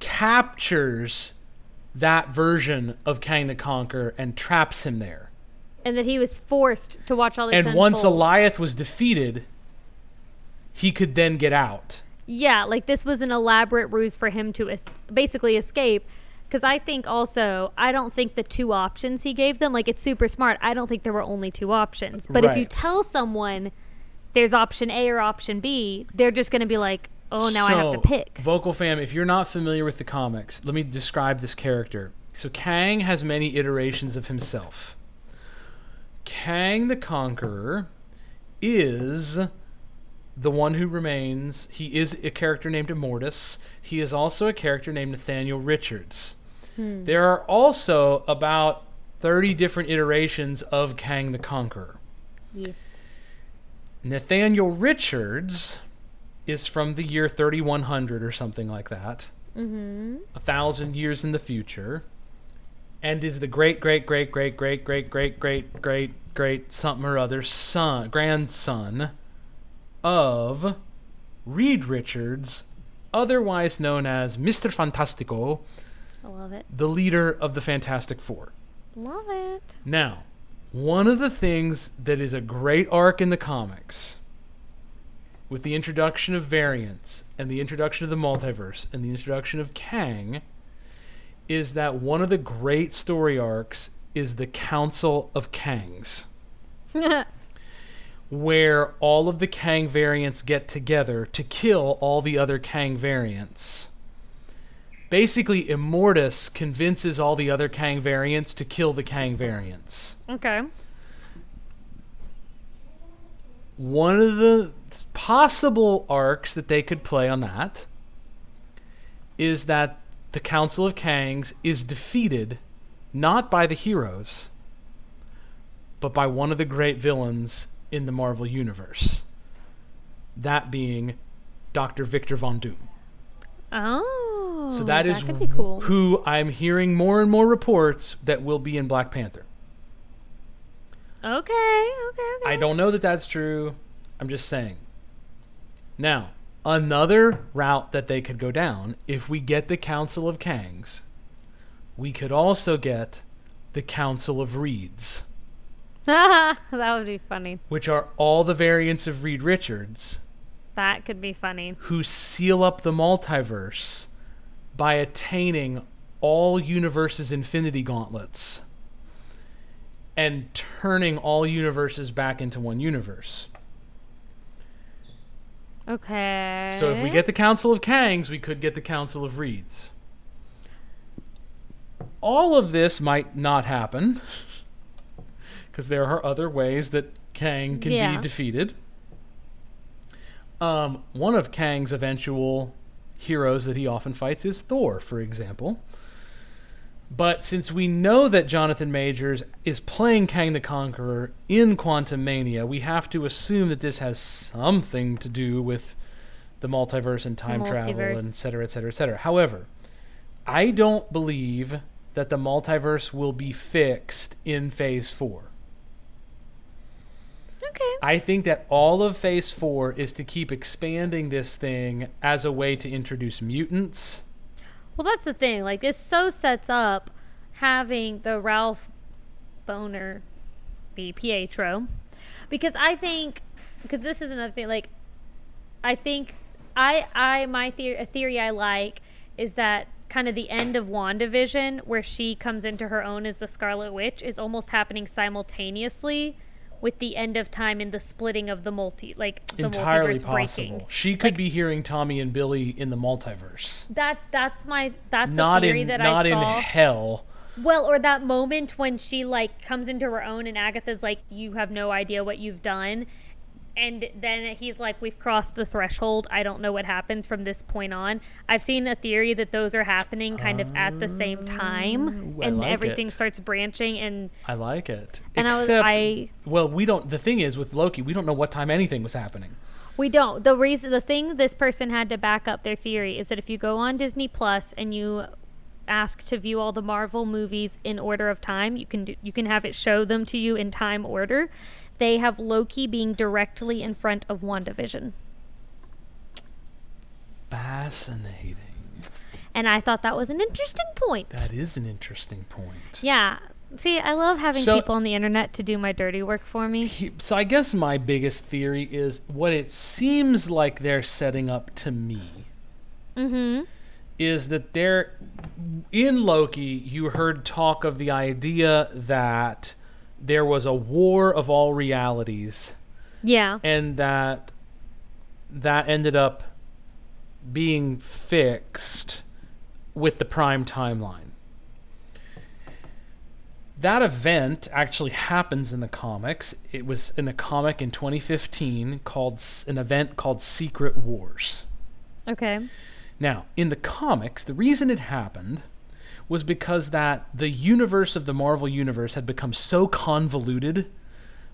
captures that version of Kang the Conqueror and traps him there. and that he was forced to watch all this And once. Alioth was defeated, he could then get out. Yeah, like this was an elaborate ruse for him to es- basically escape. Because I think also, I don't think the two options he gave them, like it's super smart. I don't think there were only two options. But if you tell someone there's option A or option B, they're just going to be like, oh, now I have to pick. Vocal fam, if you're not familiar with the comics, let me describe this character. So Kang has many iterations of himself. Kang the Conqueror is the one who remains. He is a character named Immortus. He is also a character named Nathaniel Richards. There are also about 30 different iterations of Kang the Conqueror. Yeah. Nathaniel Richards is from the year 3100 or something like that. Mm-hmm. A thousand years in the future. And is the great, great, great, great, great, great, great, great, great, great something or other son, grandson of Reed Richards, otherwise known as Mr. Fantastico, I love it. the leader of the Fantastic Four. Love it. Now, one of the things that is a great arc in the comics, with the introduction of variants and the introduction of the multiverse and the introduction of Kang, is that one of the great story arcs is the Council of Kangs, where all of the Kang variants get together to kill all the other Kang variants. Basically, Immortus convinces all the other Kang variants to kill the Kang variants. okay. One of the possible arcs that they could play on that is that the Council of Kangs is defeated not by the heroes, but by one of the great villains in the Marvel Universe. That being Dr. Victor Von Doom. Oh. Oh, so that is could be cool. who I'm hearing more and more reports that will be in Black Panther. Okay, okay, okay. I don't know that that's true. I'm just saying. Now, another route that they could go down, if we get the Council of Kangs, we could also get the Council of Reeds, that would be funny. which are all the variants of Reed Richards That could be funny. who seal up the multiverse by attaining all universes' infinity gauntlets and turning all universes back into one universe. Okay. So if we get the Council of Kangs, we could get the Council of Reeds. All of this might not happen because there are other ways that Kang can Yeah. be defeated. Um, one of Kang's eventual heroes that he often fights is Thor, for example. But since we know that Jonathan Majors is playing Kang the Conqueror in Quantumania, we have to assume that this has something to do with the multiverse and time travel multiverse. and et cetera, et cetera, et cetera. However, I don't believe that the multiverse will be fixed in Phase 4. Okay. I think that all of Phase 4 is to keep expanding this thing as a way to introduce mutants. Well, that's the thing. Like, this so sets up having the Ralph Bohner be Pietro. Because I think, because this is another thing, like, I think, I, I, my theory, a theory I like is that kind of the end of WandaVision, where she comes into her own as the Scarlet Witch, is almost happening simultaneously with the end of time and the splitting of the multi, like, the Entirely multiverse possible. breaking. She could be hearing Tommy and Billy in the multiverse. That's that's my that's not a theory in that not I in hell. Well, or that moment when she like comes into her own and Agatha's like, "You have no idea what you've done," and then he's like, "We've crossed the threshold. I don't know what happens from this point on." I've seen a theory that those are happening kind of at the same time, oh, I and like everything it. starts branching. And I like it. And I was- Except, I- well, we don't. The thing is, with Loki, we don't know what time anything was happening. we don't. The reason, the thing this person had to back up their theory is that if you go on Disney Plus and you ask to view all the Marvel movies in order of time, you can do, you can have it show them to you in time order. They have Loki being directly in front of WandaVision. Fascinating. And I thought that was an interesting point. That is an interesting point. Yeah. See, I love having So- people on the internet to do my dirty work for me. He- So I guess my biggest theory is what it seems like they're setting up to me Mm-hmm. is that they're in Loki. You heard talk of the idea that there was a war of all realities, Yeah. and that that ended up being fixed with the prime timeline. That event actually happens in the comics. It was in a comic in 2015 called an event called Secret Wars. Okay. Now, in the comics, the reason it happened was because that the universe of the Marvel universe had become so convoluted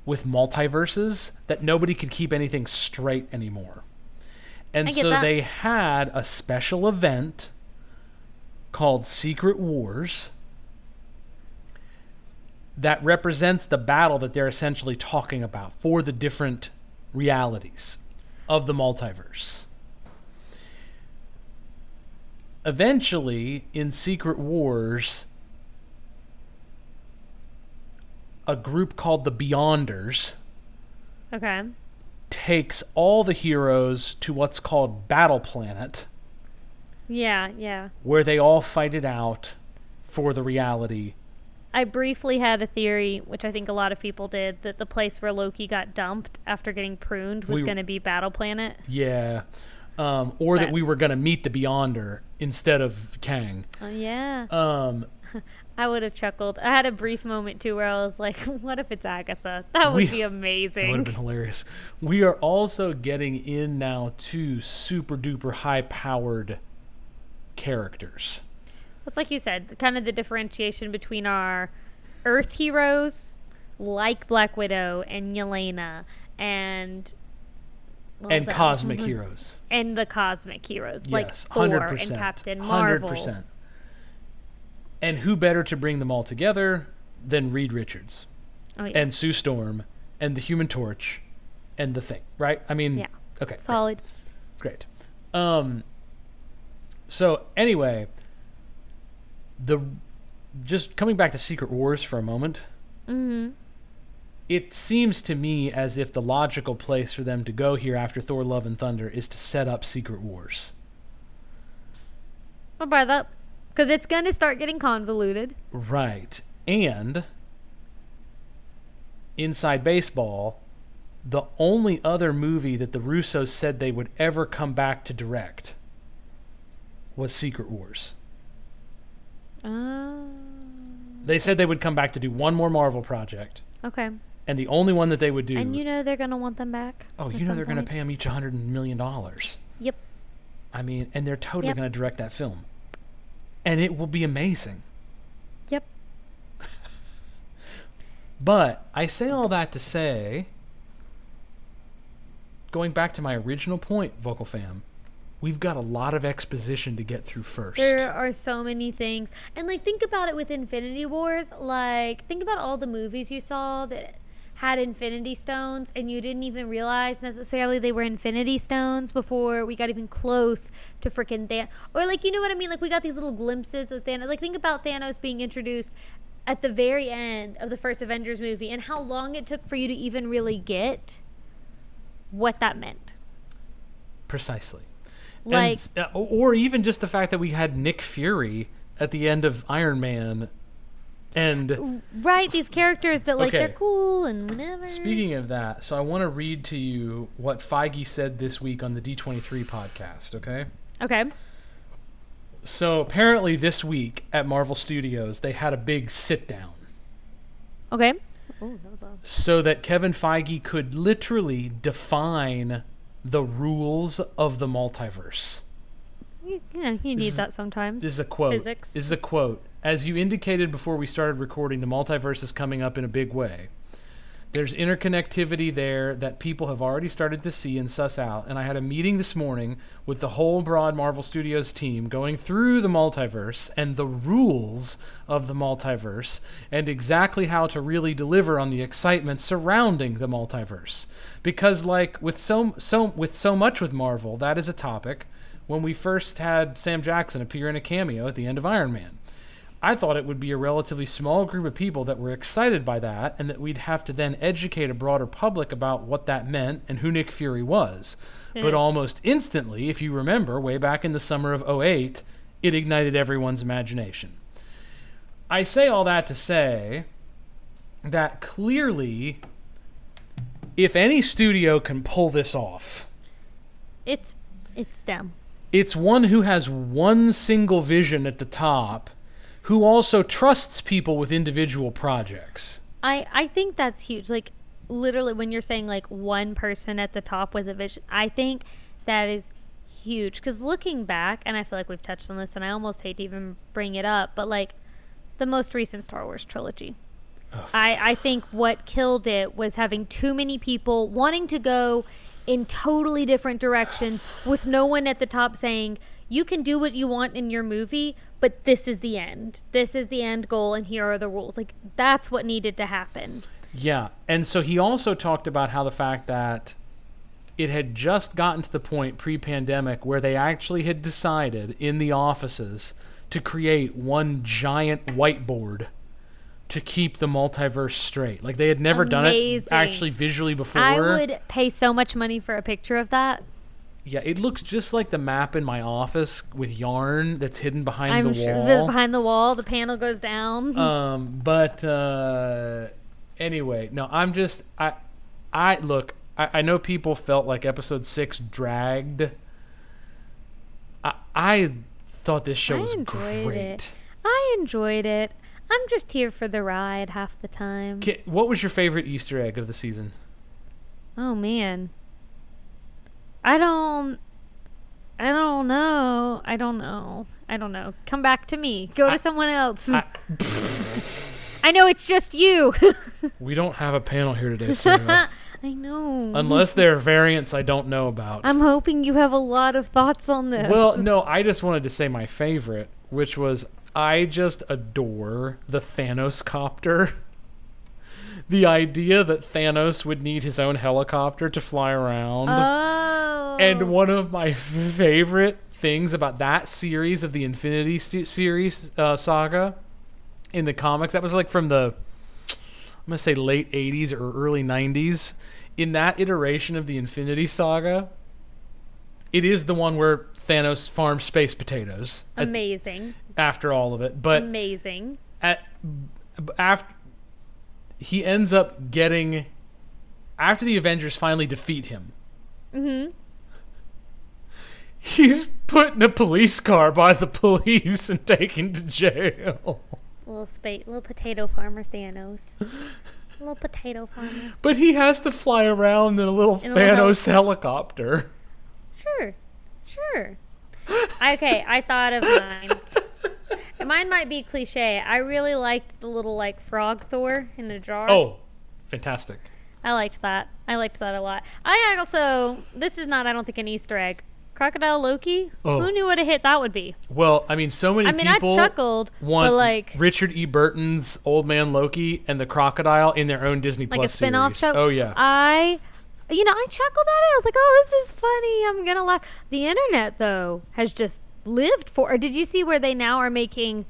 with multiverses that nobody could keep anything straight anymore. And so that. they had a special event called Secret Wars that represents the battle that they're essentially talking about for the different realities of the multiverse eventually in Secret Wars, a group called the Beyonders Okay. takes all the heroes to what's called Battle Planet, Yeah, yeah. where they all fight it out for the reality. I briefly had a theory, which I think a lot of people did, that the place where Loki got dumped after getting pruned was We- going to be Battle Planet. Yeah. Um, or that we were going to meet the Beyonder instead of Kang. Oh, yeah. Um, I would have chuckled. I had a brief moment too where I was like, what if it's Agatha? That would We- be amazing." That would have been hilarious. We are also getting in now to super duper high powered characters. It's like you said, kind of the differentiation between our Earth heroes, like Black Widow and Yelena, and. well, and the- cosmic heroes. And the cosmic heroes, like yes, Thor hundred and percent, Captain Marvel. percent. And who better to bring them all together than Reed Richards Oh, yeah. and Sue Storm and the Human Torch and the Thing, right? I mean, Yeah. okay, Solid. great. Um, so anyway, the just coming back to Secret Wars for a moment. hmm it seems to me as if the logical place for them to go here after Thor Love and Thunder is to set up Secret Wars. I'll buy that. Because it's going to start getting convoluted. Right. And inside baseball, the only other movie that the Russos said they would ever come back to direct was Secret Wars. Uh, They said they would come back to do one more Marvel project, okay. And the only one that they would do. And you know they're going to want them back. oh, you know they're going to pay them each a hundred million dollars. Yep. I mean, and they're totally Yep. going to direct that film. And it will be amazing. Yep. But I say all that to say, going back to my original point, Vocal Fam, we've got a lot of exposition to get through first. There are so many things. And like think about it with Infinity Wars, like think about all the movies you saw that had infinity stones and you didn't even realize necessarily they were infinity stones before we got even close to freaking Thanos. Or like you know what I mean? Like we got these little glimpses of Thanos. Like think about Thanos being introduced at the very end of the first Avengers movie and how long it took for you to even really get what that meant. Precisely. Like and, uh, or even just the fact that we had Nick Fury at the end of Iron Man. And right, these characters that like Okay. they're cool and whatever. speaking of that, so I want to read to you what Feige said this week on the D23 podcast, okay? Okay. So apparently this week at Marvel Studios, they had a big sit down Okay. Oh, that was loud. so that Kevin Feige could literally define the rules of the multiverse. Yeah, you know, you need is- that sometimes. This is a quote. Physics. This is a quote. As you indicated before we started recording, the multiverse is coming up in a big way. There's interconnectivity there that people have already started to see and suss out. And I had a meeting this morning with the whole broad Marvel Studios team going through the multiverse and the rules of the multiverse and exactly how to really deliver on the excitement surrounding the multiverse. Because like with so so with so much with Marvel, that is a topic when we first had Sam Jackson appear in a cameo at the end of Iron Man. I thought it would be a relatively small group of people that were excited by that, and that we'd have to then educate a broader public about what that meant and who Nick Fury was. Hmm. But almost instantly, if you remember, way back in the summer of 08, it ignited everyone's imagination. I say all that to say that clearly, if any studio can pull this off, It's it's them. it's one who has one single vision at the top who also trusts people with individual projects. I I think that's huge. Like literally when you're saying like one person at the top with a vision, I think that is huge cuz looking back and I feel like we've touched on this and I almost hate to even bring it up, but like the most recent Star Wars trilogy. I I think what killed it was having too many people wanting to go in totally different directions with no one at the top saying you can do what you want in your movie, but this is the end. This is the end goal and here are the rules. Like that's what needed to happen. Yeah. And so he also talked about how the fact that it had just gotten to the point pre pandemic where they actually had decided in the offices to create one giant whiteboard to keep the multiverse straight. Like they had never done it Amazing. actually visually before. I would pay so much money for a picture of that. Yeah, it looks just like the map in my office with yarn that's hidden behind I'm the sure wall. the, behind the wall, the panel goes down. um, but uh, anyway, no, I'm just I, I look. I, I know people felt like episode six dragged. I I thought this show I was great. it. I enjoyed it. I'm just here for the ride half the time. What was your favorite Easter egg of the season? Oh man. I don't I don't know. I don't know. I don't know. Come back to me. Go to I- someone else. I, I know it's just you. we don't have a panel here today, Sarah. I know. unless there are variants I don't know about. I'm hoping you have a lot of thoughts on this. Well, no, I just wanted to say my favorite, which was I just adore the Thanos copter. The idea that Thanos would need his own helicopter to fly around. Oh. and one of my favorite things about that series of the Infinity series uh, saga in the comics, that was like from the, I'm going to say late 80s or early 90s. In that iteration of the Infinity Saga, it is the one where Thanos farms space potatoes at- amazing. after all of it. But amazing. at after he ends up getting after the Avengers finally defeat him. Mhm. He's put in a police car by the police and taken to jail. Little spa- little potato farmer Thanos. little potato farmer. But he has to fly around in a little In a little Thanos helicopter. Sure. Sure. okay, I thought of mine. Mine might be cliche. I really liked the little like frog Thor in the jar. Oh, fantastic. I liked that. I liked that a lot. I also this is not I don't think an Easter egg. Crocodile Loki. Oh. Who knew what a hit that would be? Well, I mean, so many I mean, people I chuckled, want but like Richard E. Burton's Old Man Loki and the Crocodile in their own Disney like Plus a spin-off series. show. Oh yeah. I you know, I chuckled at it. I was like, "Oh, this is funny. I'm going to laugh." The internet though has just lived for. Or did you see where they now are making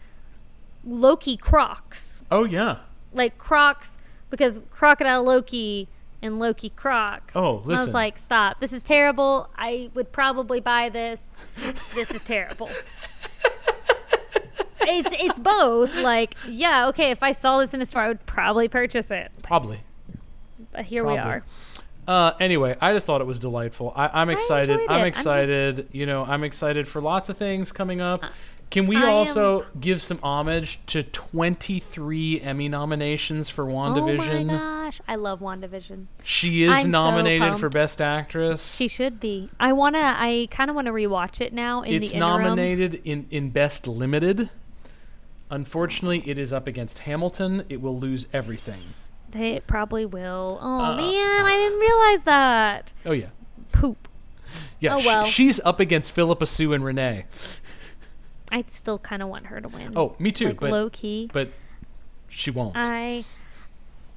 Loki Crocs? oh yeah. Like Crocs because Crocodile Loki and Loki Crocs. Oh, And I was like, "Stop. This is terrible. I would probably buy this. This is terrible." it's it's both. Like, yeah, okay, if I saw this in a store, I would probably purchase it. Probably. But here we are. Uh, anyway, I just thought it was delightful. I, I'm excited. I'm I'm- excited. you know, I'm excited for lots of things coming up. Can we I also give some homage to 23 Emmy nominations for WandaVision? Oh my gosh, I love WandaVision. She is I'm so nominated for. Best Actress. She should be. I wanna. I kind of want to rewatch it now. In it's nominated in, in Best Limited. Unfortunately, it is up against Hamilton. It will lose everything. It probably will. Oh Uh, man, I didn't realize that. Oh yeah, Poop. yeah. Oh, sh- well. she's up against Phillipa Soo and Renee. I still kind of want her to win. Oh, me too. like but low key. but she won't. I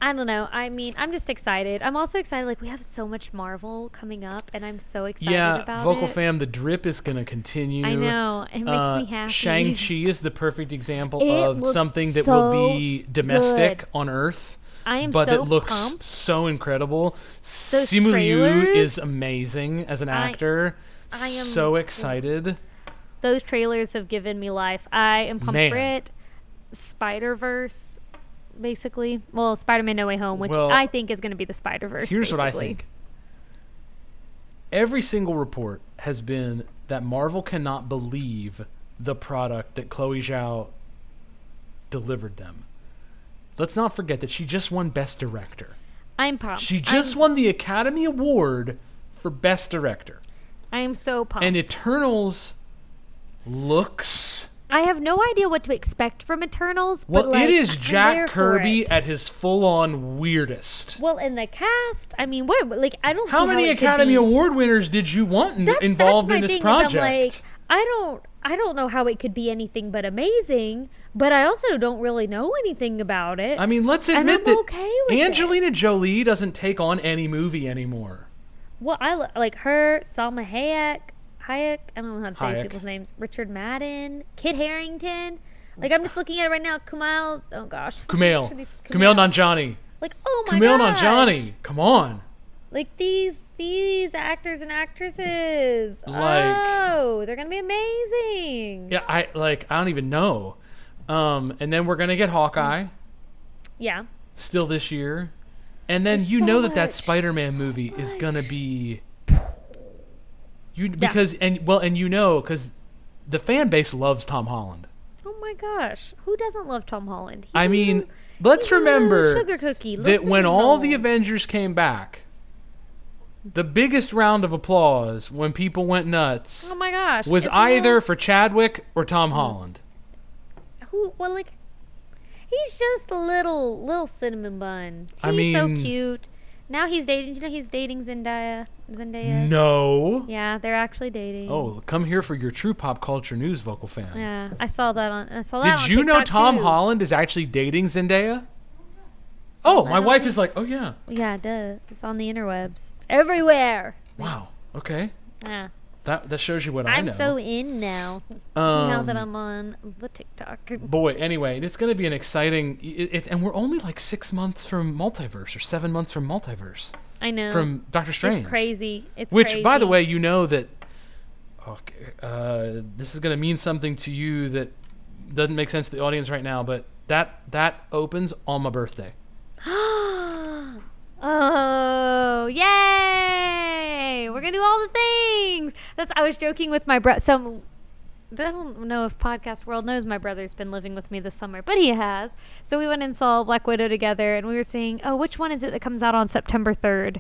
I don't know. I mean, I'm just excited. I'm also excited like we have so much Marvel coming up and I'm so excited yeah, about vocal it. fam, the drip is gonna continue. I know. It makes Uh, me happy. Shang Chi is the perfect example It of something that so will be domestic good. on Earth. I am but so it looks pumped. so incredible. Those Simu Liu is amazing as an I- actor. I am- so excited. Those trailers have given me life. I am pumped for it. Spider Verse, basically. Well, Spider Man No Way Home, which Well, I think is going to be the Spider Verse. Here's what I think. Every single report has been that Marvel cannot believe the product that Chloe Zhao delivered them. Let's not forget that she just won Best Director. I'm pumped. She just I'm, won the Academy Award for Best Director. I am so pumped. And Eternals looks I have no idea what to expect from Eternals. well. but, like, it is Jack Kirby at his full-on weirdest. Well, in the cast, I mean, what? Like, I don't. How many could Academy Award winners did you want in, That's, involved that's in this thing, project? Like, I don't, I don't know how it could be anything but amazing. But I also don't really know anything about it. I mean, let's admit I'm that okay with it. Angelina Jolie doesn't take on any movie anymore. well, I like her, Salma Hayek, Hayek. I don't know how to say these people's names. Richard Madden, Kit Harington. Like I'm just looking at it right now. Kumail. Oh gosh. Kumail, these- Kumail Nanjiani, Like oh my Kumail gosh. Nanjiani. Come on, Like these these actors and actresses. Like- oh, they're gonna be amazing. yeah, I like. I don't even know. Um, and then we're gonna get Hawkeye Yeah. still this year, and then There's you so know that that Spider-Man so movie is gonna be you because and well and you know because the fan base loves Tom Holland. Oh my gosh, who doesn't love Tom Holland? He's I mean, let's he's a little remember sugar cookie. that when all the Avengers came back, the biggest round of applause when people went nuts oh my gosh was it's either little- for Chadwick or Tom mm. Holland. who well like he's just a little little cinnamon bun. He's I mean- so cute. Now he's dating. You know he's dating Zendaya. Zendaya. No. Yeah, they're actually dating. Oh, come here for your true pop culture news, vocal fam. Yeah, I saw that on. I saw that. Did you know Tom too. Holland is actually dating Zendaya? Oh, my wife is like, oh yeah. Yeah, it does. It's on the interwebs. It's everywhere. Wow. Okay. Yeah. That that shows you what I I'm know. so in now. now that Um, I'm on the TikTok. boy anyway it's going to be an exciting it, it, and we're only like six months from multiverse or seven months from multiverse I know. from doctor strange It's crazy. It's which by the way you know that okay, uh, this is going to mean something to you that doesn't make sense to the audience right now but that that opens on my birthday oh, yay! We're gonna do all the things. That's. I was joking with my brother. So I don't know if podcast world knows my brother's been living with me this summer, but he has. So we went and saw Black Widow together, and we were saying, "Oh, which one is it that comes out on September third?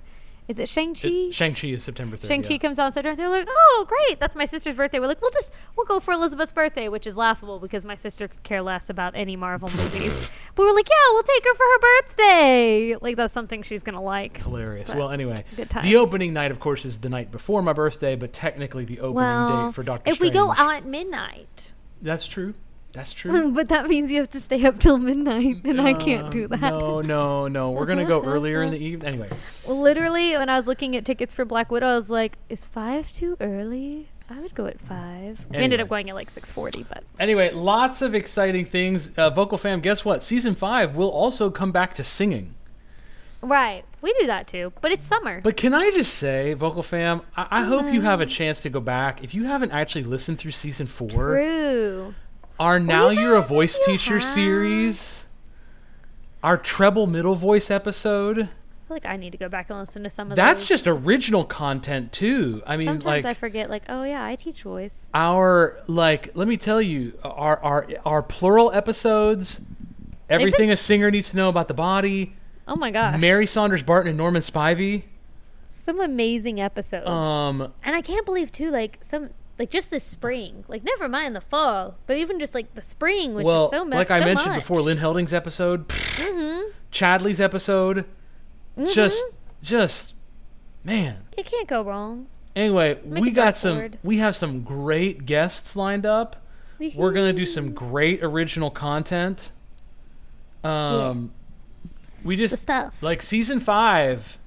Is it Shang Chi?" Shang-Chi is September 3rd Shang Chi yeah. comes out on September. They're like, "Oh, great! That's my sister's birthday." We're like, "We'll just we'll go for Elizabeth's birthday," which is laughable because my sister could care less about any Marvel movies. But we're like, "Yeah, we'll take her for her birthday." Like that's something she's gonna like. hilarious But well anyway the opening night of course is the night before my birthday but technically the opening Well, date for doctor if strange we go out at midnight, that's true that's true but that means you have to stay up till midnight, and I can't do Uh, that. No, no, no. We're gonna go earlier in the evening. Anyway, Literally, when I was looking at tickets for Black Widow, I was like, "Is five too early?" I would go at five. We ended up going at like six forty, but anyway, lots of exciting things. Uh, Vocal fam, guess what? Season five will also come back to singing. right, we do that too. But it's summer. But can I just say, Vocal fam, I, I hope you have a chance to go back. If you haven't actually listened through season four, True. Our Now You're a Voice Teacher series, our treble middle voice episode, I feel like I need to go back and listen to some of that's those. just original content too. I mean, Sometimes like I forget, like, oh yeah, I teach voice. our like let me tell you our our our plural episodes everything a s- singer needs to know about the body Oh my gosh, mary saunders barton and norman spivey some amazing episodes. um and I can't believe too, like some, like just this spring, like never mind the fall, but even just like the spring was well just so much. like i so mentioned much. before lynn helding's episode Mhm. Chadley's episode, just just man. You can't go wrong. Anyway, Make we got some forward. we have some great guests lined up. We're gonna do some great original content. Um, we the just stuff. like season five.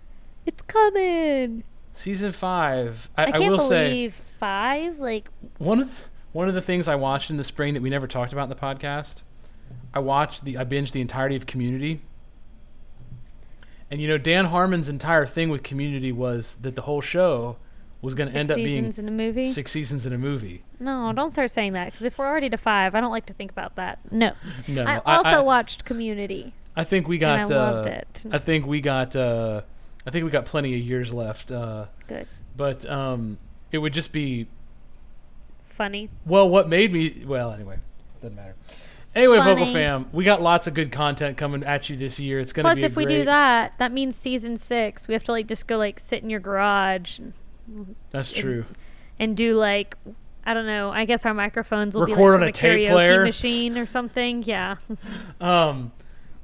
it's coming. Season five. I, I, I can't will say believe five. Like one of one of the things I watched in the spring that we never talked about in the podcast. I watched the I binged the entirety of Community. And you know Dan Harmon's entire thing with Community was that the whole show was going to end up being seasons in a movie. six seasons in a movie. No, don't start saying that because if we're already to five, I don't like to think about that. No. No, I I- also I- watched Community. I think we got. I loved uh, it. I think we got. Uh, I think we got plenty of years left. Uh, Good. but um, it would just be Funny. well. What made me well anyway doesn't matter. Anyway, Vocal Fam, we got lots of good content coming at you this year. It's gonna Plus, be a if we do that, that means season six. We have to like just go like sit in your garage and, That's true. and do like I don't know. I guess our microphones will be Record like on from a tape player. machine or something. Yeah. Um,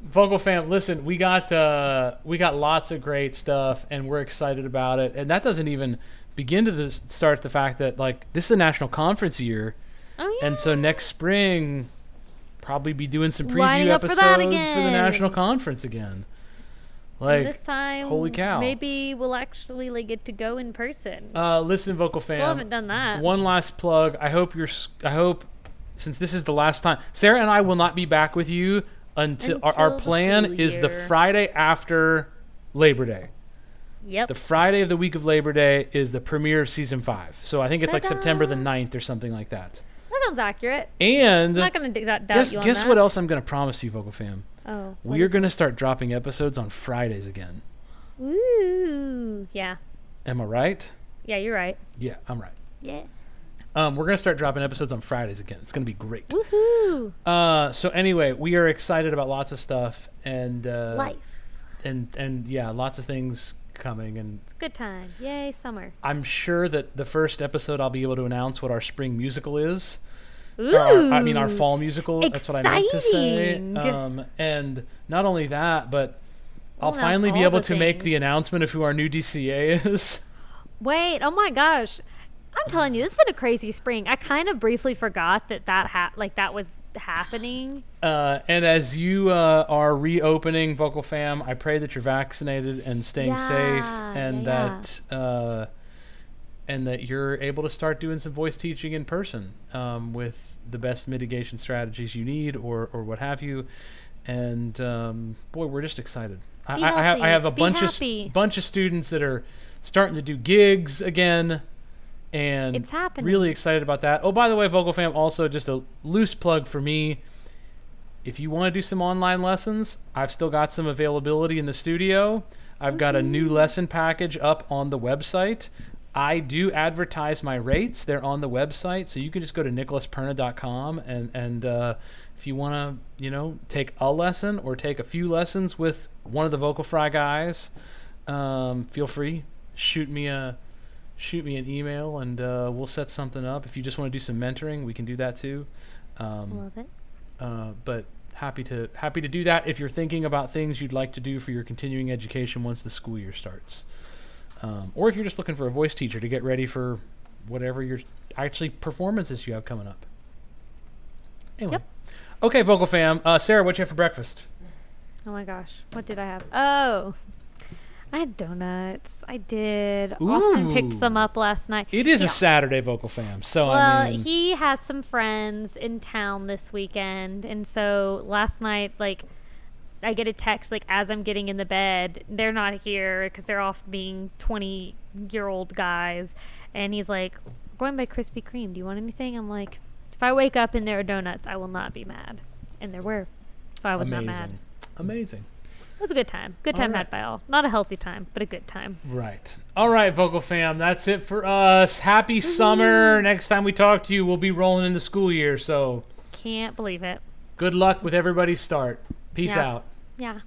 Vocal Fam, listen, we got uh, we got lots of great stuff, and we're excited about it. And that doesn't even begin to this, start the fact that like this is a national conference year. Oh yeah. And so next spring, probably be doing some preview Lining up for episodes for, the national conference again. And Like, this time, holy cow. Maybe we'll actually like get to go in person. uh, listen, vocal Still fam. haven't done that. One last plug. I hope you're. I hope since this is the last time, Sarah and I will not be back with you until, our, our Until the plan is the. Friday after Labor Day. Yep. The Friday of the week of Labor Day is the premiere of season five. So I think it's like Ta-da. September the 9th or something like that. that sounds accurate. And I'm not gonna do that. Doubt guess you on guess that. what else I'm going to promise you, vocal fam. Oh. We are going to start dropping episodes on Fridays again. Ooh. Yeah. Am I right? Yeah, you're right. Yeah, I'm right. Yeah. Um, we're going to start dropping episodes on Fridays again. It's going to be great. Woohoo. Uh, so anyway, we are excited about lots of stuff and uh, Life. and and yeah, lots of things coming. And It's a good time. Yay, summer. I'm sure that the first episode I'll be able to announce what our spring musical is. Ooh. Our- I mean, our fall musical. That's what I meant to say. Um, and not only that, but I'll We'll finally be able to make the announcement of who our new DCA is. Wait. Oh my gosh. I'm telling you, this has been a crazy spring. I kind of briefly forgot that that ha- like that was happening. Uh, and as you uh, are reopening Vocal Fam, I pray that you're vaccinated and staying safe, and yeah, that uh, and that you're able to start doing some voice teaching in person um, with the best mitigation strategies you need, or or what have you. And um, boy, we're just excited. I, I, have I have a Be bunch of happy. s- bunch of students that are starting to do gigs again. And It's happening. really excited about that. Oh, by the way, Vocal Fam, also just a loose plug for me if you want to do some online lessons, I've still got some availability in the studio. I've got a new lesson package up on the website. I do advertise my rates. They're on the website, so you can just go to nicholasperna.com and and uh, if you want to, you know, take a lesson or take a few lessons with one of the Vocal Fry guys, um, feel free. Shoot me a shoot me an email and uh, we'll set something up. If you just want to do some mentoring, we can do that too. Um, Love it. uh, but happy to happy to do that if you're thinking about things you'd like to do for your continuing education once the school year starts, um, or if you're just looking for a voice teacher to get ready for whatever your actually performances you have coming up. Anyway. Yep. Okay, vocal fam. Uh, Sarah, what you have for breakfast? Oh my gosh. What did I have? Oh. I had donuts. I did. Austin picked some up last night. It is Yeah. a Saturday, vocal fam. So Well, I mean, he has some friends in town this weekend, and so last night, like, I get a text like as I'm getting in the bed. They're not here because they're off being 20 year old guys, and he's like, "Going by Krispy Kreme. Do you want anything?" I'm like, "If I wake up and there are donuts, I will not be mad." And there were, so I was amazing, not mad. amazing. It was a good time. Good time right. had by all. Not a healthy time, but a good time. Right. All right, vocal fam. That's it for us. Happy summer. Next time we talk to you, we'll be rolling into school year. So Can't believe it. good luck with everybody's start. Peace Yeah. out. Yeah.